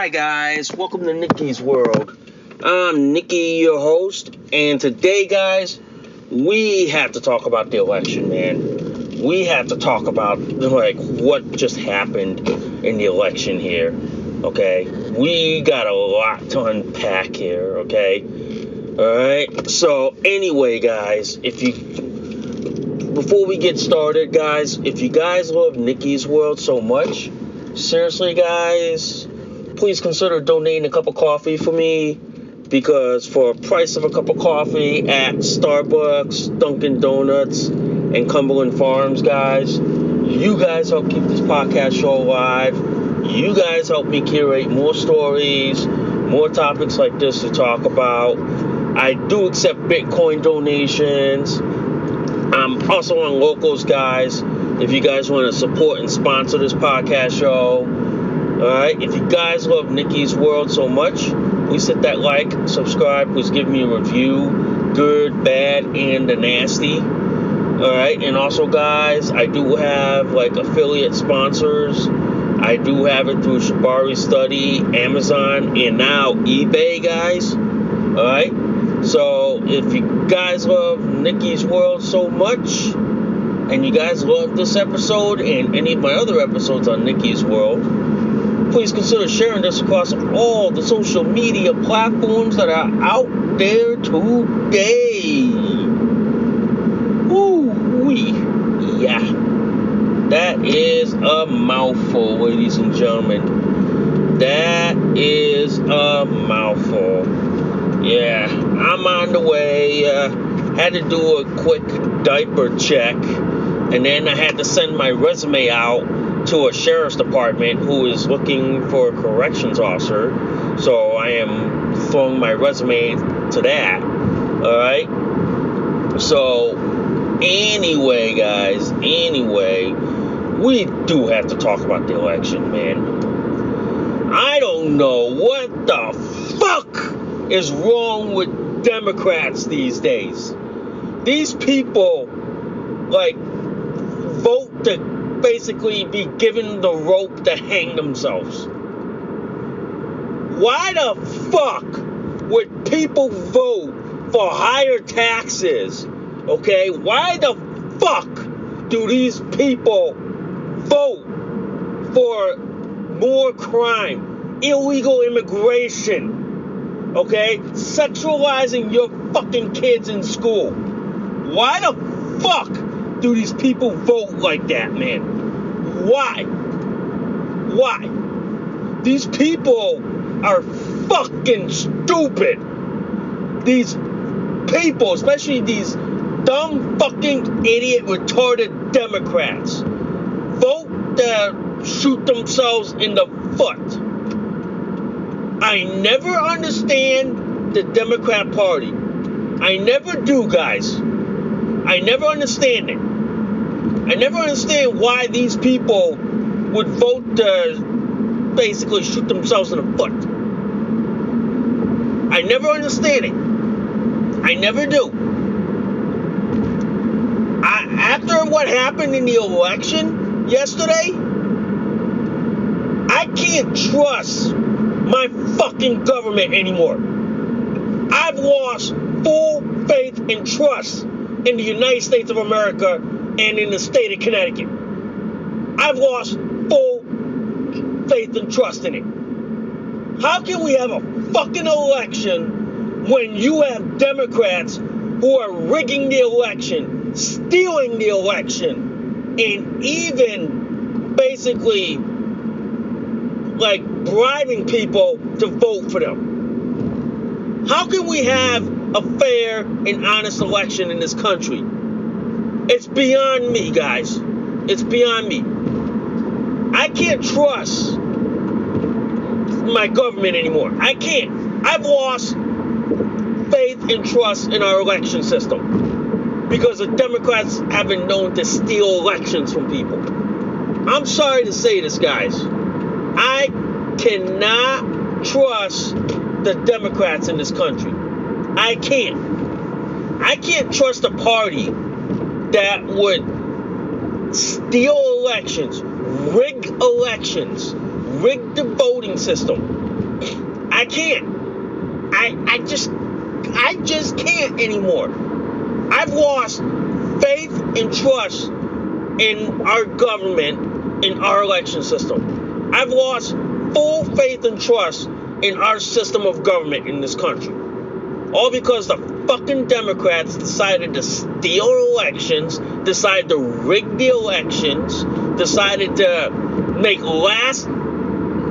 Hi guys. Welcome to Nikki's World. I'm Nikki, your host, and today, guys, we have to talk about the election, man. We have to talk about like what just happened in the election here. Okay, we got a lot to unpack here. Okay, all right. So anyway, guys, if you before we get started, guys, if you guys love Nikki's World so much, seriously, guys, please consider donating a cup of coffee for me because for a price of a cup of coffee at Starbucks, Dunkin' Donuts, and Cumberland Farms, guys, you guys help keep this podcast show alive. You guys help me curate more stories, more topics like this to talk about. I do accept Bitcoin donations. I'm also on Locals, guys. If you guys want to support and sponsor this podcast show, all right. If you guys love Nikki's World so much, please hit that like, subscribe. Please give me a review, good, bad, and the nasty. All right. And also, guys, I do have like affiliate sponsors. I do have it through Shabari Study, Amazon, and now eBay, guys. All right. So if you guys love Nikki's World so much, and you guys love this episode and any of my other episodes on Nikki's World, please consider sharing this across all the social media platforms that are out there today. Ooh wee. Yeah. That is a mouthful, ladies and gentlemen. That is a mouthful. Yeah, I'm on the way. Uh, had to do a quick diaper check, and then I had to send my resume out to a sheriff's department who is looking for a corrections officer. So I am throwing my resume to that. All right. So anyway, guys. Anyway, we do have to talk about the election, man. I don't know what the fuck is wrong with Democrats these days. These people, like, vote to basically be given the rope to hang themselves. Why the fuck would people vote for higher taxes? Okay? Why the fuck do these people vote for more crime, illegal immigration? Okay? Sexualizing your fucking kids in school. Why the fuck do these people vote like that, man? Why? Why? These people are fucking stupid. These people, especially these dumb fucking idiot retarded Democrats, vote to shoot themselves in the foot. I never understand the Democrat Party. I never do, guys. I never understand it. I never understand why these people would vote to basically shoot themselves in the foot. I never understand it. I never do. I, after what happened in the election yesterday, I can't trust my fucking government anymore. I've lost full faith and trust in the United States of America and in the state of Connecticut. I've lost full faith and trust in it. How can we have a fucking election when you have Democrats who are rigging the election, stealing the election, and even basically like bribing people to vote for them? How can we have a fair and honest election in this country? It's beyond me, guys. It's beyond me. I can't trust my government anymore. I can't. I've lost faith and trust in our election system because the Democrats have been known to steal elections from people. I'm sorry to say this, guys. I cannot trust the Democrats in this country. I can't. I can't trust a party that would steal elections, rig elections, rig the voting system. I can't. I I just I just can't anymore. I've lost faith and trust in our government, in our election system. I've lost full faith and trust in our system of government in this country. All because the fucking Democrats decided to steal elections, decided to rig the elections, decided to make last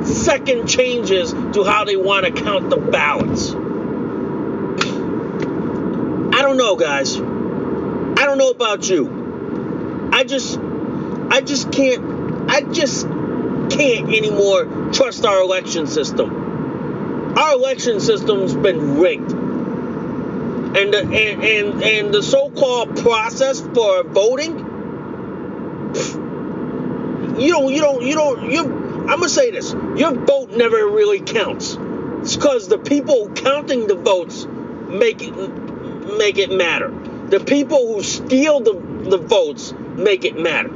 second changes to how they want to count the ballots. I don't know, guys. I don't know about you. I just I just can't I just can't anymore trust our election system. Our election system's been rigged. And the, and, and, and the so-called process for voting, you don't, you don't, you don't, you, I'm gonna say this, your vote never really counts. It's because the people counting the votes make it, make it matter. The people who steal the, the votes make it matter.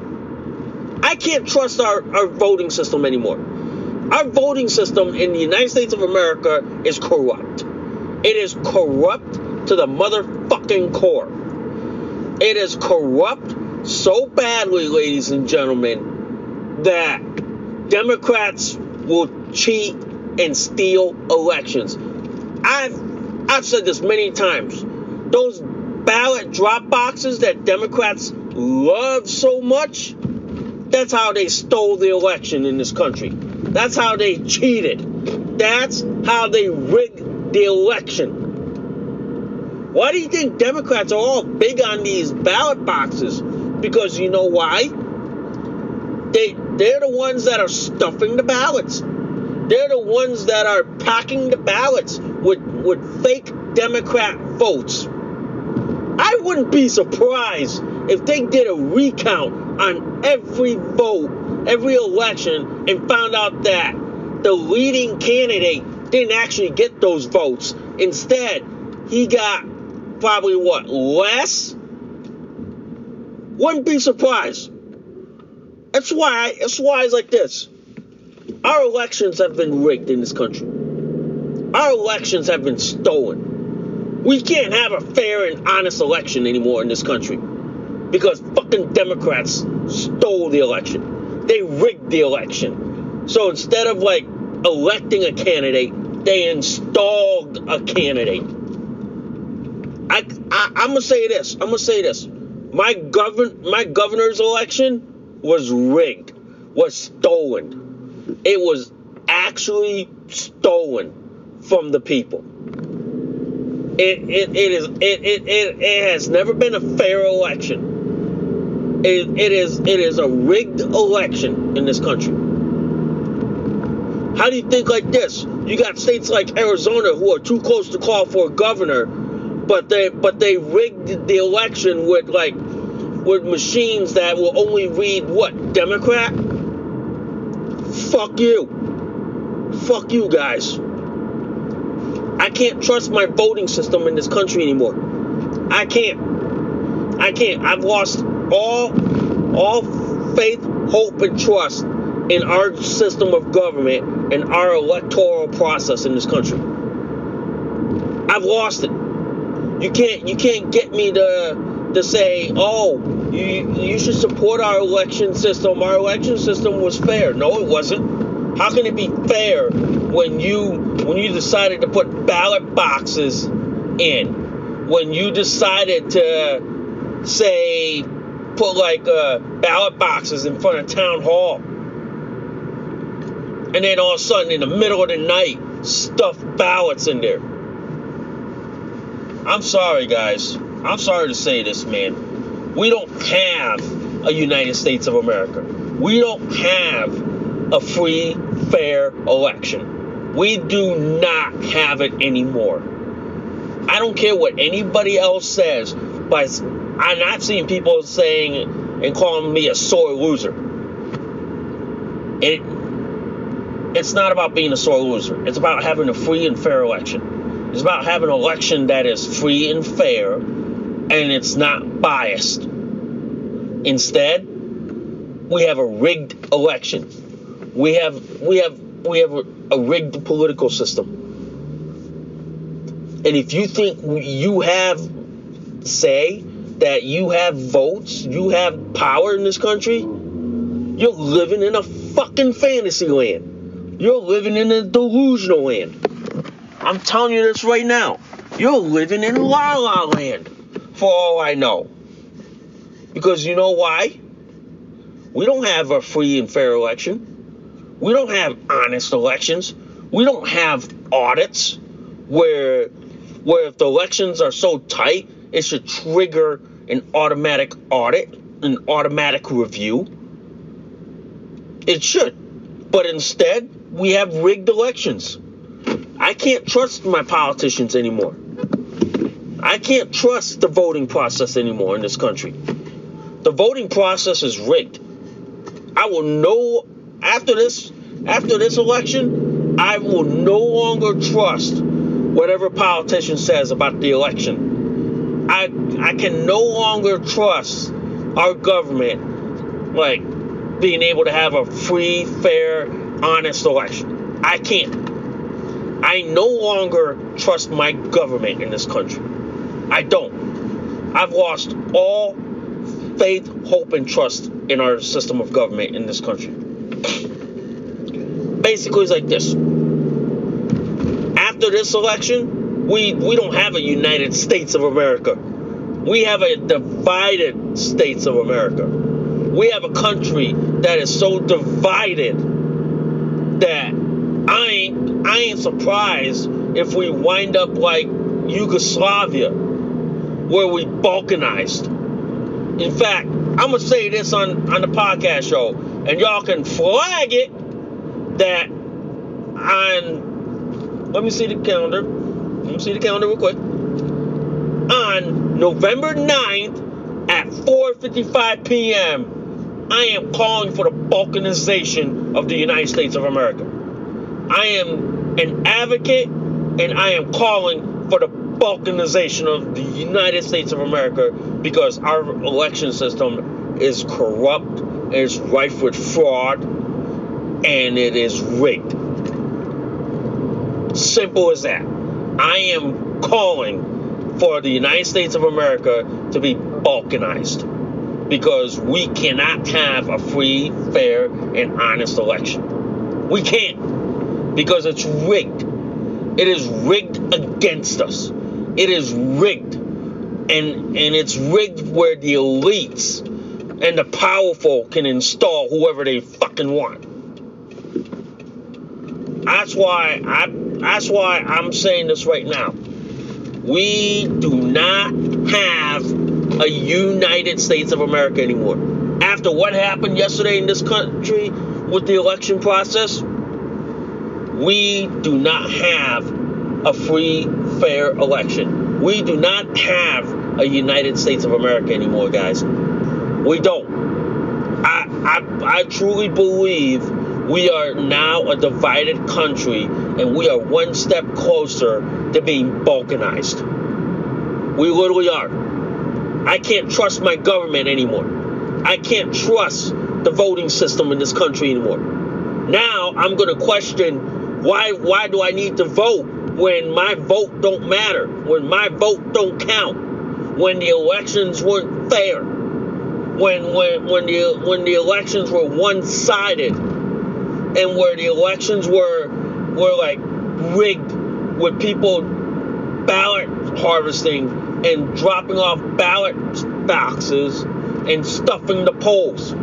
I can't trust our, our voting system anymore. Our voting system in the United States of America is corrupt. It is corrupt to the motherfucking core. It is corrupt so badly, ladies and gentlemen, that Democrats will cheat and steal elections. I've I've said this many times. Those ballot drop boxes that Democrats love so much, that's how they stole the election in this country. That's how they cheated. That's how they rigged the election. Why do you think Democrats are all big on these ballot boxes? Because you know why? They they're the ones that are stuffing the ballots. They're the ones that are packing the ballots with with fake Democrat votes. I wouldn't be surprised if they did a recount on every vote, every election, and found out that the leading candidate didn't actually get those votes. Instead, he got probably what less. Wouldn't be surprised. That's why. That's why it's like this. Our elections have been rigged in this country. Our elections have been stolen. We can't have a fair and honest election anymore in this country because fucking Democrats stole the election. They rigged the election. So instead of like electing a candidate, they installed a candidate. I, I I'm gonna say this. I'm gonna say this. My govern my governor's election was rigged, was stolen. It was actually stolen from the people. It it, it is it, it, it, it has never been a fair election. It, it is it is a rigged election in this country. How do you think like this? You got states like Arizona who are too close to call for a governor but they but they rigged the election with like with machines that will only read what Democrat. Fuck you. Fuck you guys. I can't trust my voting system in this country anymore. I can't. I can't. I've lost all all faith, hope, and trust in our system of government and our electoral process in this country. I've lost it. You can't you can't get me to to say, oh, you you should support our election system. Our election system was fair. No, it wasn't. How can it be fair when you when you decided to put ballot boxes in? When you decided to say put like uh, ballot boxes in front of town hall. And then all of a sudden, in the middle of the night, stuff ballots in there. I'm sorry, guys. I'm sorry to say this, man. We don't have a United States of America. We don't have a free, fair election. We do not have it anymore. I don't care what anybody else says, but I'm not seeing people saying and calling me a sore loser. It it's not about being a sore loser. It's about having a free and fair election. It's about having an election that is free and fair and it's not biased. Instead, we have a rigged election. We have we have we have a, a rigged political system. And if you think you have say that you have votes, you have power in this country, you're living in a fucking fantasy land. You're living in a delusional land. I'm telling you this right now. You're living in la la land, for all I know. Because you know why? We don't have a free and fair election. We don't have honest elections. We don't have audits where where if the elections are so tight it should trigger an automatic audit, an automatic review. It should. But instead, we have rigged elections. I can't trust my politicians anymore. I can't trust the voting process anymore in this country. The voting process is rigged. I will no after this after this election, I will no longer trust whatever politician says about the election I I can no longer trust our government like being able to have a free, fair, honest election. I can't. I no longer trust my government in this country. I don't. I've lost all faith, hope, and trust in our system of government in this country. Basically, it's like this. After this election, we we don't have a United States of America. We have a divided States of America. We have a country that is so divided that I ain't I ain't surprised if we wind up like Yugoslavia, where we balkanized. In fact, I'm gonna say this on on the podcast show, and y'all can flag it that on. Let me see the calendar. Let me see the calendar real quick. On November 9th at 4:55 p.m., I am calling for the balkanization of the United States of America. I am an advocate and I am calling for the balkanization of the United States of America because our election system is corrupt, is rife with fraud, and it is rigged. Simple as that. I am calling for the United States of America to be balkanized because we cannot have a free, fair, and honest election. We can't because it's rigged. It is rigged against us. It is rigged. And and it's rigged where the elites and the powerful can install whoever they fucking want. That's why I that's why I'm saying this right now. We do not have a United States of America anymore. After what happened yesterday in this country with the election process, we do not have a free, fair election. We do not have a United States of America anymore, guys. We don't. I, I, I truly believe we are now a divided country and we are one step closer to being balkanized. We literally are. I can't trust my government anymore. I can't trust the voting system in this country anymore. Now I'm going to question why why do I need to vote when my vote don't matter, when my vote don't count, when the elections weren't fair, when when when the when the elections were one-sided, and where the elections were were like rigged with people ballot harvesting and dropping off ballot boxes and stuffing the polls.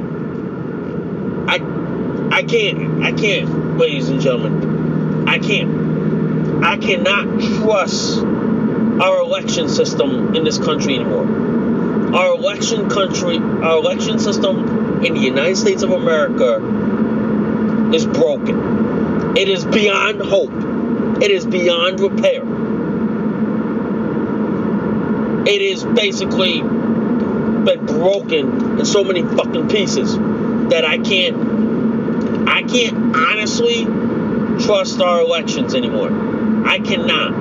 I I can't I can't, ladies and gentlemen. I can't. I cannot trust our election system in this country anymore. Our election country our election system in the United States of America is broken. It is beyond hope. It is beyond repair. It is basically been broken in so many fucking pieces that I can't I can't honestly trust our elections anymore. I cannot.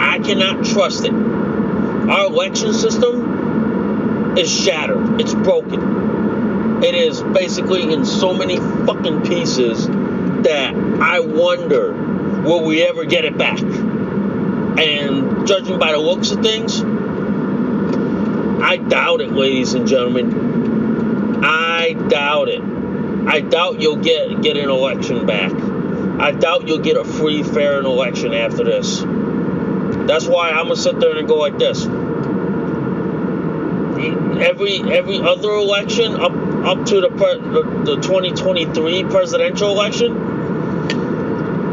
I cannot trust it. Our election system is shattered. It's broken. It is basically in so many fucking pieces that I wonder will we ever get it back. And judging by the looks of things, I doubt it, ladies and gentlemen. I doubt it. I doubt you'll get get an election back. I doubt you'll get a free, fair election after this. That's why I'm gonna sit there and go like this. Every every other election up up to the the, the 2023 presidential election,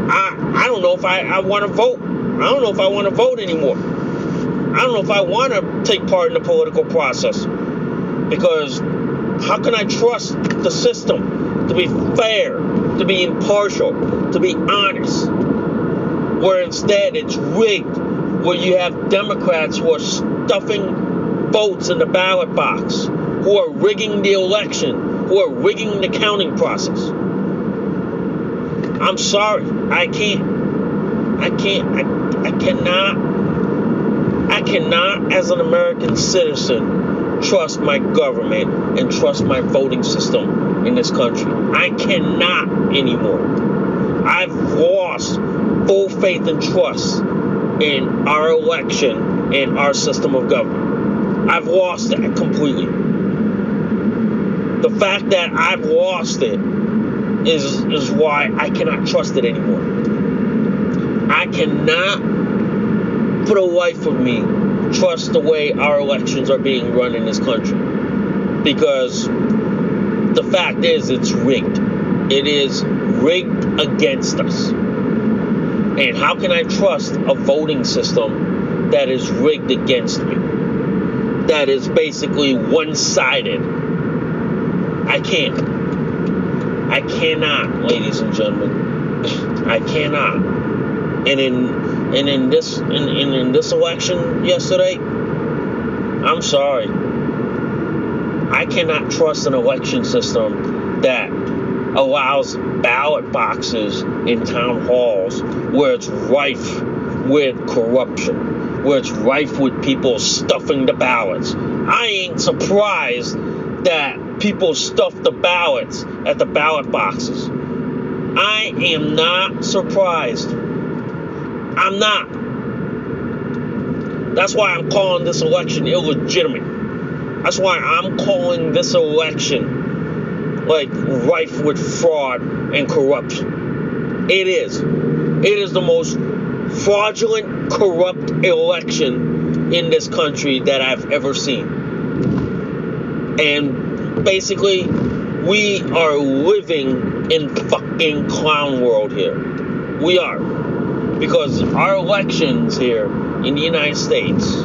I I don't know if I, I want to vote. I don't know if I want to vote anymore. I don't know if I want to take part in the political process because how can I trust the system to be fair, to be impartial, to be honest? Where instead it's rigged, where you have Democrats who are stuffing votes in the ballot box, who are rigging the election, who are rigging the counting process. I'm sorry, I can't. I can't. I, I cannot I cannot, as an American citizen, trust my government and trust my voting system in this country. I cannot anymore. I've lost full faith and trust in our election and our system of government. I've lost that completely. The fact that I've lost it is is why I cannot trust it anymore. I cannot for the life of me trust the way our elections are being run in this country. Because the fact is, it's rigged. It is rigged against us. And how can I trust a voting system that is rigged against me? That is basically one sided. I can't. I cannot, ladies and gentlemen. I cannot. And in and in this in, in, in this election yesterday, I'm sorry. I cannot trust an election system that allows ballot boxes in town halls where it's rife with corruption, where it's rife with people stuffing the ballots. I ain't surprised that people stuff the ballots at the ballot boxes. I am not surprised. I'm not. That's why I'm calling this election illegitimate. That's why I'm calling this election like rife with fraud and corruption. It is. It is the most fraudulent, corrupt election in this country that I've ever seen. And basically, we are living in fucking clown world here. We are because our elections here in the United States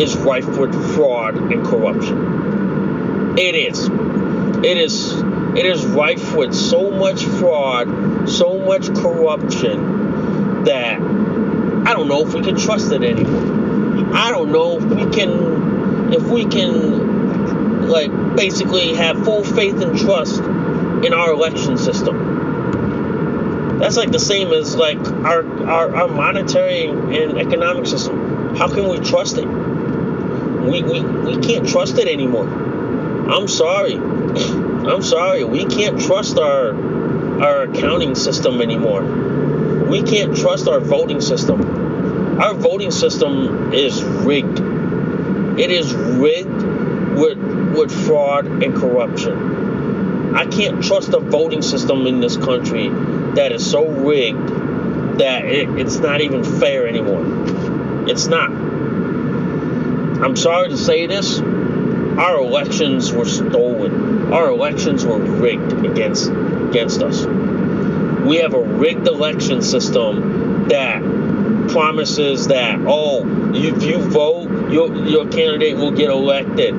is rife with fraud and corruption. It is. It is. It is rife with so much fraud, so much corruption that I don't know if we can trust it anymore. I don't know if we can, if we can like basically have full faith and trust in our election system. That's like the same as like our our, our monetary and economic system. How can we trust it? We, we, we can't trust it anymore. I'm sorry. I'm sorry. We can't trust our our accounting system anymore. We can't trust our voting system. Our voting system is rigged. It is rigged with with fraud and corruption. I can't trust a voting system in this country that is so rigged that it, it's not even fair anymore. It's not. I'm sorry to say this. Our elections were stolen. Our elections were rigged against against us. We have a rigged election system that promises that oh, if you vote, your your candidate will get elected.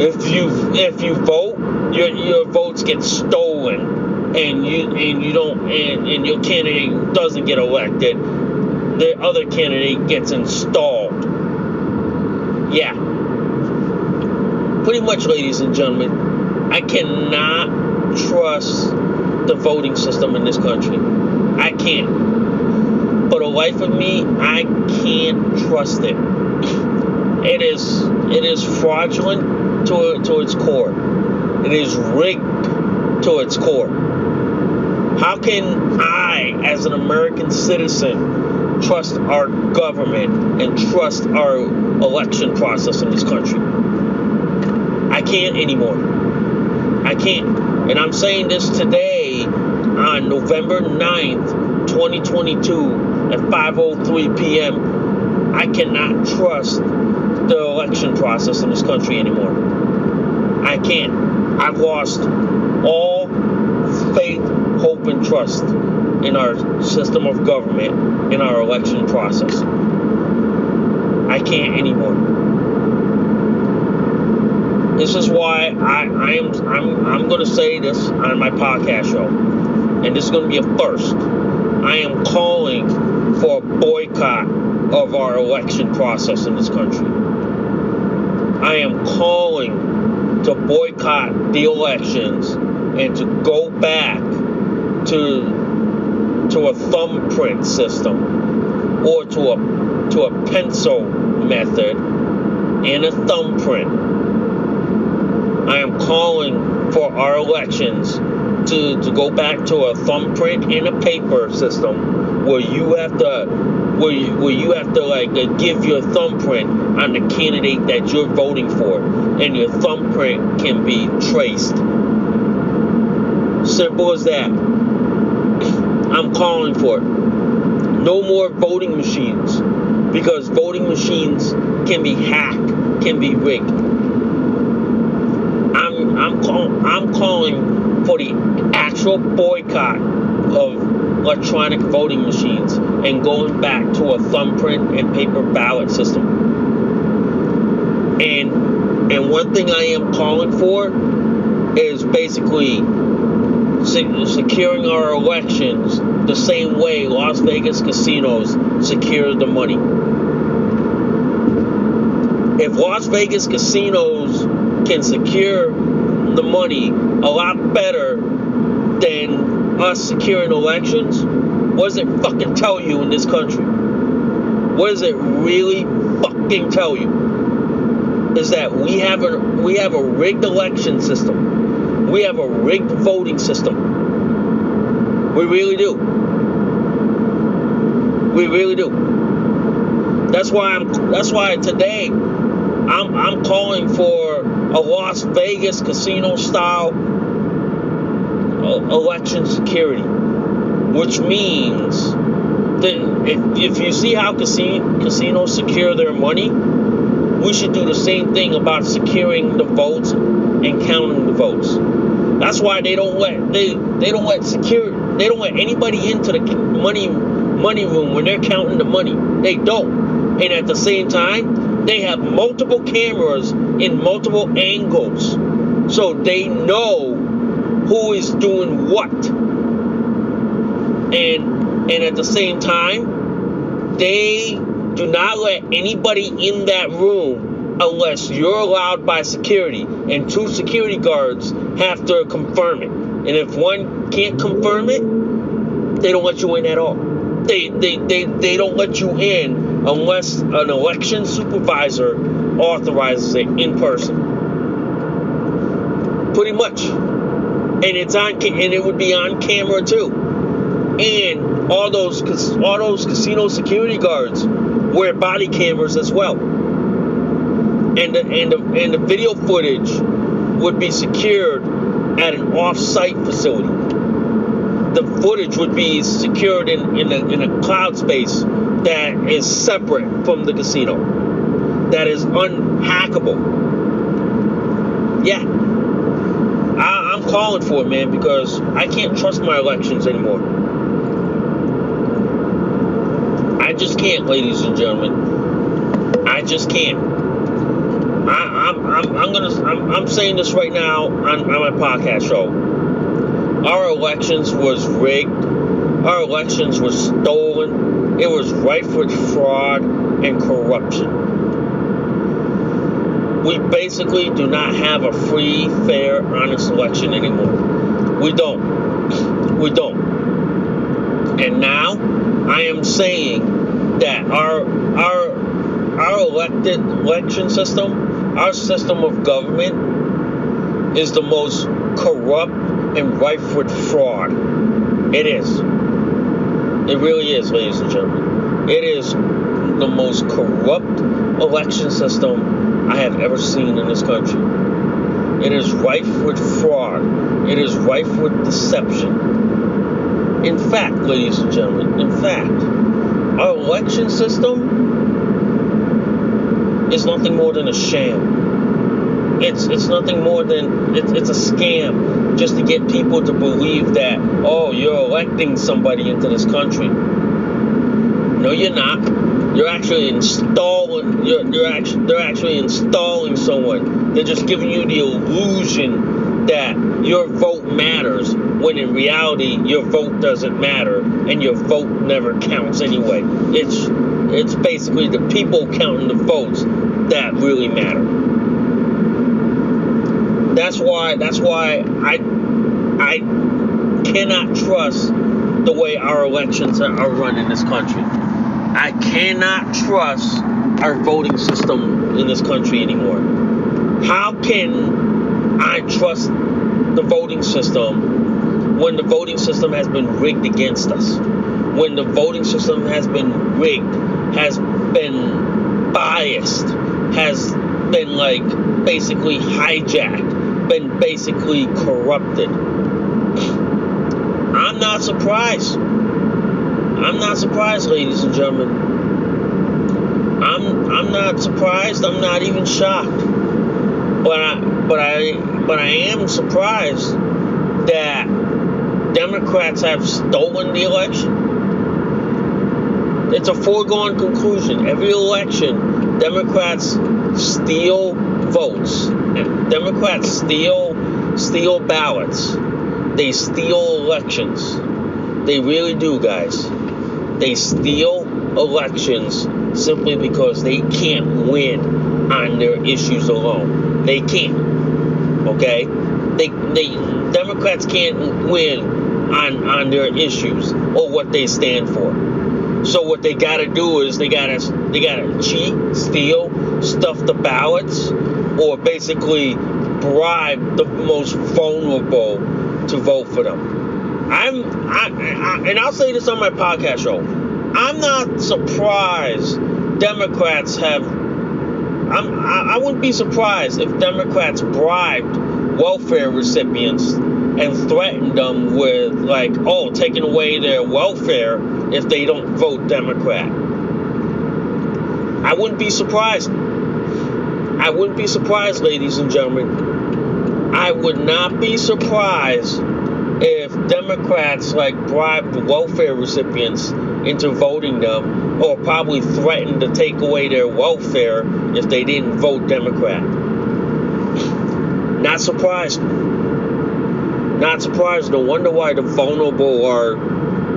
If you if you vote, your your votes get stolen, and you and you don't and, and your candidate doesn't get elected. The other candidate gets installed. Yeah. Pretty much, ladies and gentlemen, I cannot trust the voting system in this country. I can't. For the life of me, I can't trust it. It is it is fraudulent to, to its core. It is rigged to its core. How can I, as an American citizen, trust our government and trust our election process in this country? I can't anymore. I can't. And I'm saying this today on November 9th, 2022 at 5:03 p.m. I cannot trust the election process in this country anymore. I can't. I've lost all hope, and trust in our system of government, in our election process. I can't anymore. This is why I, I am I'm I'm gonna say this on my podcast show. And this is gonna be a first. I am calling for a boycott of our election process in this country. I am calling to boycott the elections and to go back to to a thumbprint system or to a to a pencil method and a thumbprint. I am calling for our elections to, to go back to a thumbprint and a paper system where you have to where you, where you have to like uh, give your thumbprint on the candidate that you're voting for and your thumbprint can be traced simple as that i'm calling for it no more voting machines because voting machines can be hacked can be rigged i'm i'm call, i'm calling for the actual boycott of electronic voting machines and going back to a thumbprint and paper ballot system. And and one thing I am calling for is basically securing our elections the same way Las Vegas casinos secure the money. If Las Vegas casinos can secure the money a lot better than us securing elections, what does it fucking tell you in this country? What does it really fucking tell you? Is that we have a we have a rigged election system. We have a rigged voting system. We really do. We really do. That's why I'm that's why today I'm I'm calling for a Las Vegas casino style election security, which means that if, if you see how casino, casinos secure their money, we should do the same thing about securing the votes and counting the votes. That's why they don't let they they don't let secure they don't let anybody into the money money room when they're counting the money. They don't. And at the same time, they have multiple cameras in multiple angles. So they know who is doing what. And and at the same time, they do not let anybody in that room unless you're allowed by security, and two security guards have to confirm it. And if one can't confirm it, they don't let you in at all. They they they, they don't let you in unless an election supervisor authorizes it in person. Pretty much. And it's on and it would be on camera too. And all those all those casino security guards wear body cameras as well. And the, and the, and the video footage would be secured at an off-site facility. The footage would be secured in, in, a, in a cloud space that is separate from the casino, that is unhackable. Yeah, I, I'm calling for it, man, because I can't trust my elections anymore. I just can't, ladies and gentlemen. I just can't. I, am I'm, I'm, I'm gonna I'm, I'm saying this right now on, on my podcast show. Our elections was rigged. Our elections was stolen. It was rife with fraud and corruption. We basically do not have a free, fair, honest election anymore. We don't. We don't. And now I am saying that our our our elected election system, our system of government is the most corrupt and rife with fraud. It is. It really is, ladies and gentlemen. It is the most corrupt election system I have ever seen in this country. It is rife with fraud. It is rife with deception. In fact, ladies and gentlemen, in fact, our election system is nothing more than a sham. It's it's nothing more than it's, it's a scam just to get people to believe that oh you're electing somebody into this country. No, you're not. You're actually installing. You're, you're actually they're actually installing someone. They're just giving you the illusion that your vote matters when in reality your vote doesn't matter and your vote never counts anyway. It's it's basically the people counting the votes that really matter. That's why that's why I I cannot trust the way our elections are run in this country. I cannot trust our voting system in this country anymore. How can I trust the voting system when the voting system has been rigged against us, when the voting system has been rigged, has been biased, has been like basically hijacked, been basically corrupted. I'm not surprised. I'm not surprised, ladies and gentlemen. I'm I'm not surprised. I'm not even shocked. But I but I but I am surprised that Democrats have stolen the election. It's a foregone conclusion. Every election, Democrats steal votes. Democrats steal steal ballots. They steal elections. They really do, guys. They steal elections simply because they can't win on their issues alone. They can't. Okay? They they Democrats can't win on on their issues or what they stand for. So what they got to do is they got to they got to cheat, steal, stuff the ballots, or basically bribe the most vulnerable to vote for them. I'm I, I and I'll say this on my podcast show. I'm not surprised Democrats have. I'm, I, I wouldn't be surprised if Democrats bribed welfare recipients and threatened them with like, oh, taking away their welfare if they don't vote Democrat. I wouldn't be surprised. I wouldn't be surprised, ladies and gentlemen. I would not be surprised if Democrats like bribed welfare recipients into voting them or probably threatened to take away their welfare if they didn't vote Democrat. Not surprised. Not surprised. No wonder why the vulnerable are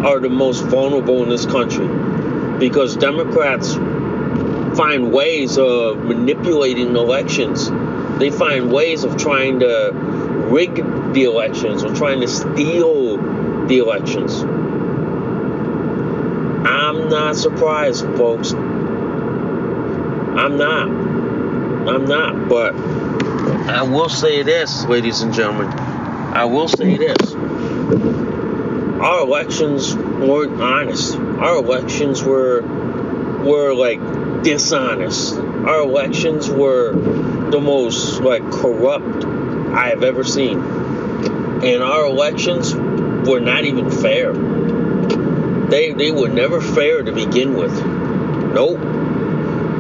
are the most vulnerable in this country. Because Democrats find ways of manipulating elections. They find ways of trying to rig the elections or trying to steal the elections. I'm not surprised, folks. I'm not. I'm not. But I will say this, ladies and gentlemen. I will say this. Our elections weren't honest. Our elections were were like dishonest. Our elections were the most like corrupt I have ever seen. And our elections were not even fair. They they were never fair to begin with. Nope.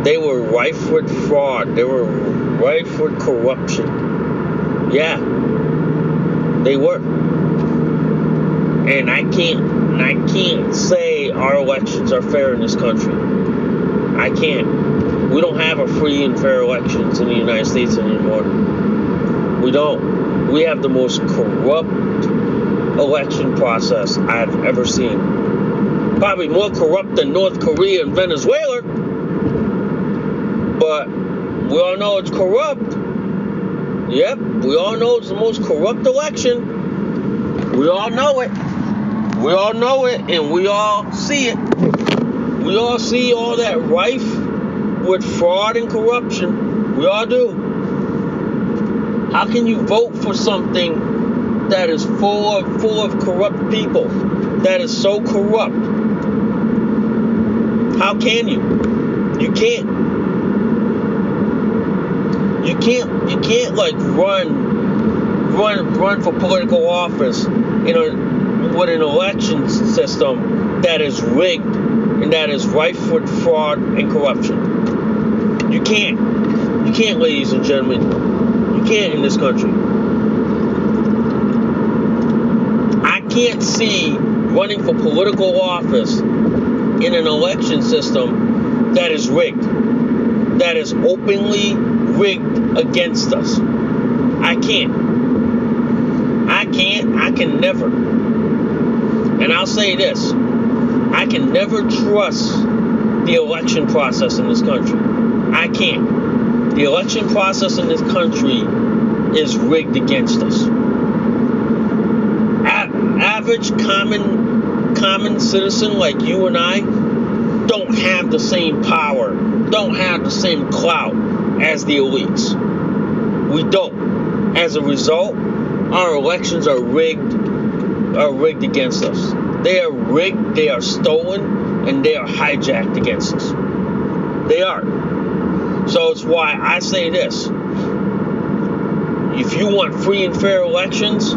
They were rife with fraud. They were rife with corruption. Yeah. They were. And I can't I can't say our elections are fair in this country. I can't. We don't have a free and fair elections in the United States anymore. We don't. We have the most corrupt election process I've ever seen. Probably more corrupt than North Korea and Venezuela. But we all know it's corrupt. Yep, we all know it's the most corrupt election. We all know it. We all know it and we all see it. We all see all that rife with fraud and corruption. We all do. How can you vote for something that is full of full of corrupt people? That is so corrupt. How can you? You can't. You can't you can't like run run run for political office in a with an election system that is rigged and that is rife with fraud and corruption. You can't. You can't, ladies and gentlemen. Can't in this country. I can't see running for political office in an election system that is rigged, that is openly rigged against us. I can't. I can't. I can never. And I'll say this I can never trust the election process in this country. I can't. The election process in this country is rigged against us. A- average common common citizen like you and I don't have the same power, don't have the same clout as the elites. We don't. As a result, our elections are rigged are rigged against us. They are rigged, they are stolen, and they are hijacked against us. They are. So it's why I say this. If you want free and fair elections,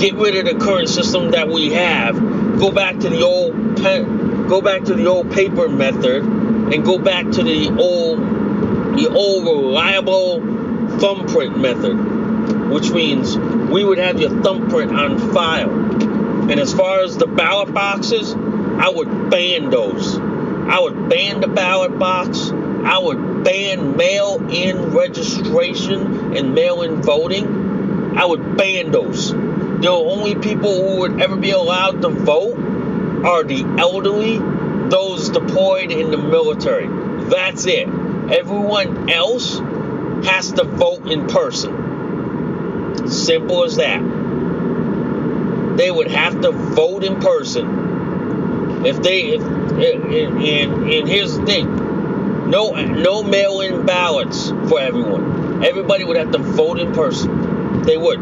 get rid of the current system that we have. Go back to the old pen, go back to the old paper method and go back to the old the old reliable thumbprint method, which means we would have your thumbprint on file. And as far as the ballot boxes, I would ban those. I would ban the ballot box. I would ban mail in registration and mail in voting. I would ban those. The only people who would ever be allowed to vote are the elderly, those deployed in the military. That's it. Everyone else has to vote in person. Simple as that. They would have to vote in person. If they, if, and, and, and here's the thing, no, no mail-in ballots for everyone. Everybody would have to vote in person. They would.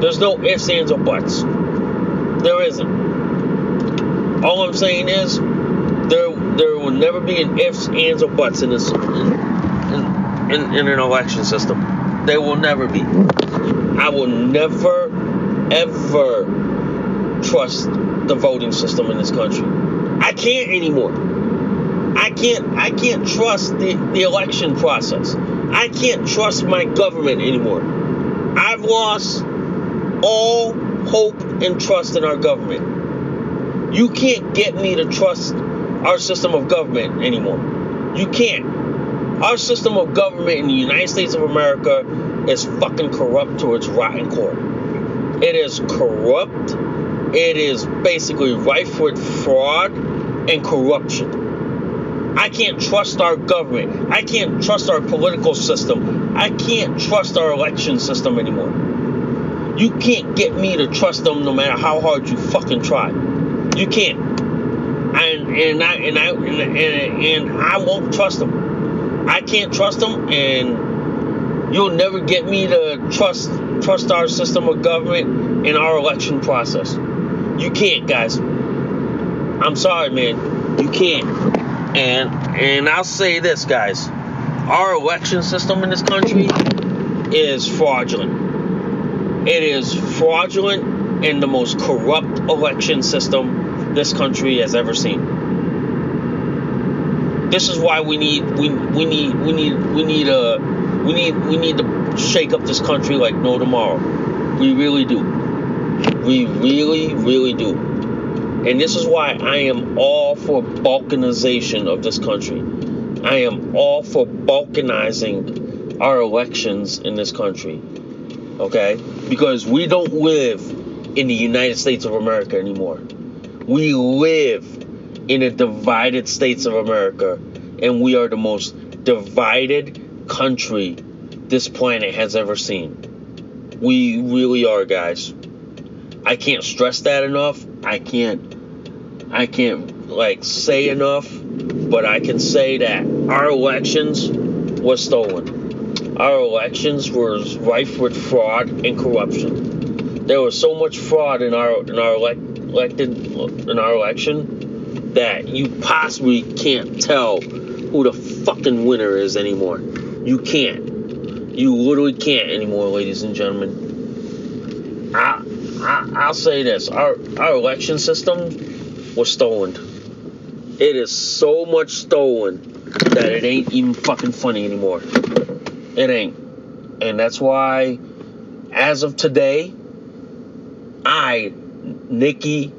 There's no ifs, ands, or buts. There isn't. All I'm saying is, there there will never be an ifs, ands, or buts in this in, in, in, an election system. There will never be. I will never, ever trust the voting system in this country. I can't anymore. I can't I can't trust the, the election process. I can't trust my government anymore. I've lost all hope and trust in our government. You can't get me to trust our system of government anymore. You can't. Our system of government in the United States of America is fucking corrupt to its rotten core. It is corrupt. It is basically rife with fraud and corruption. I can't trust our government. I can't trust our political system. I can't trust our election system anymore. You can't get me to trust them no matter how hard you fucking try. You can't. And and I and I and, and, and I won't trust them. I can't trust them and you'll never get me to trust trust our system of government in our election process. You can't, guys. I'm sorry, man. You can't. And and I'll say this, guys. Our election system in this country is fraudulent. It is fraudulent and the most corrupt election system this country has ever seen. This is why we need we we need we need we need a we need we need to shake up this country like no tomorrow. We really do. We really really do. And this is why I am all for balkanization of this country. I am all for balkanizing our elections in this country. Okay? Because we don't live in the United States of America anymore. We live in the divided states of America. And we are the most divided country this planet has ever seen. We really are, guys. I can't stress that enough. I can't I can't like say enough, but I can say that our elections were stolen. Our elections were rife with fraud and corruption. There was so much fraud in our in our elect, elected in our election that you possibly can't tell who the fucking winner is anymore. You can't. You literally can't anymore, ladies and gentlemen. I, I I, will say this: our our election system was stolen. It is so much stolen that it ain't even fucking funny anymore. It ain't, and that's why, as of today, I, Nikki,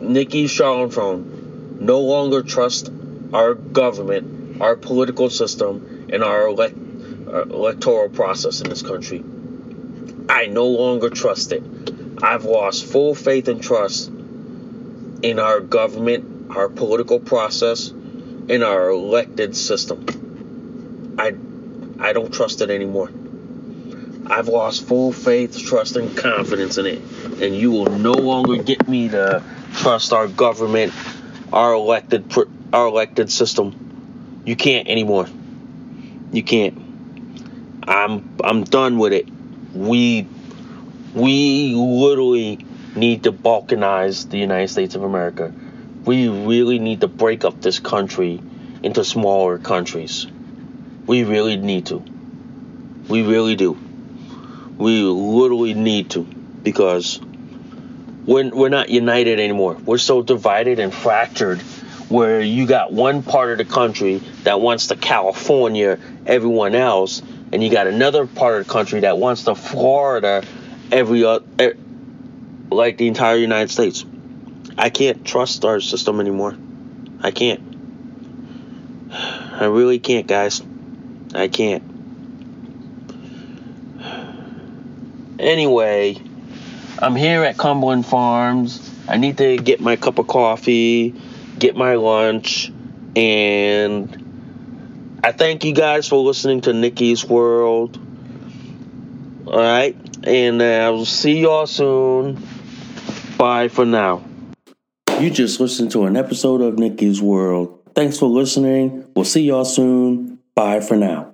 Nikki Charlton, no longer trust our government, our political system, and our, elect, our electoral process in this country. I no longer trust it. I've lost full faith and trust in our government, our political process, in our elected system. I I don't trust it anymore. I've lost full faith, trust, and confidence in it. And you will no longer get me to trust our government, our elected our elected system. You can't anymore. You can't. I'm I'm done with it. We we literally need to balkanize the United States of America. We really need to break up this country into smaller countries. We really need to. We really do. We literally need to because we're, we're not united anymore. We're so divided and fractured where you got one part of the country that wants to California everyone else, and you got another part of the country that wants to Florida every other, like the entire United States. I can't trust our system anymore. I can't. I really can't, guys. I can't. Anyway, I'm here at Cumberland Farms. I need to get my cup of coffee, get my lunch, and I thank you guys for listening to Nikki's World. All right. And I will see y'all soon. Bye for now. You just listened to an episode of Nikki's World. Thanks for listening. We'll see y'all soon. Bye for now.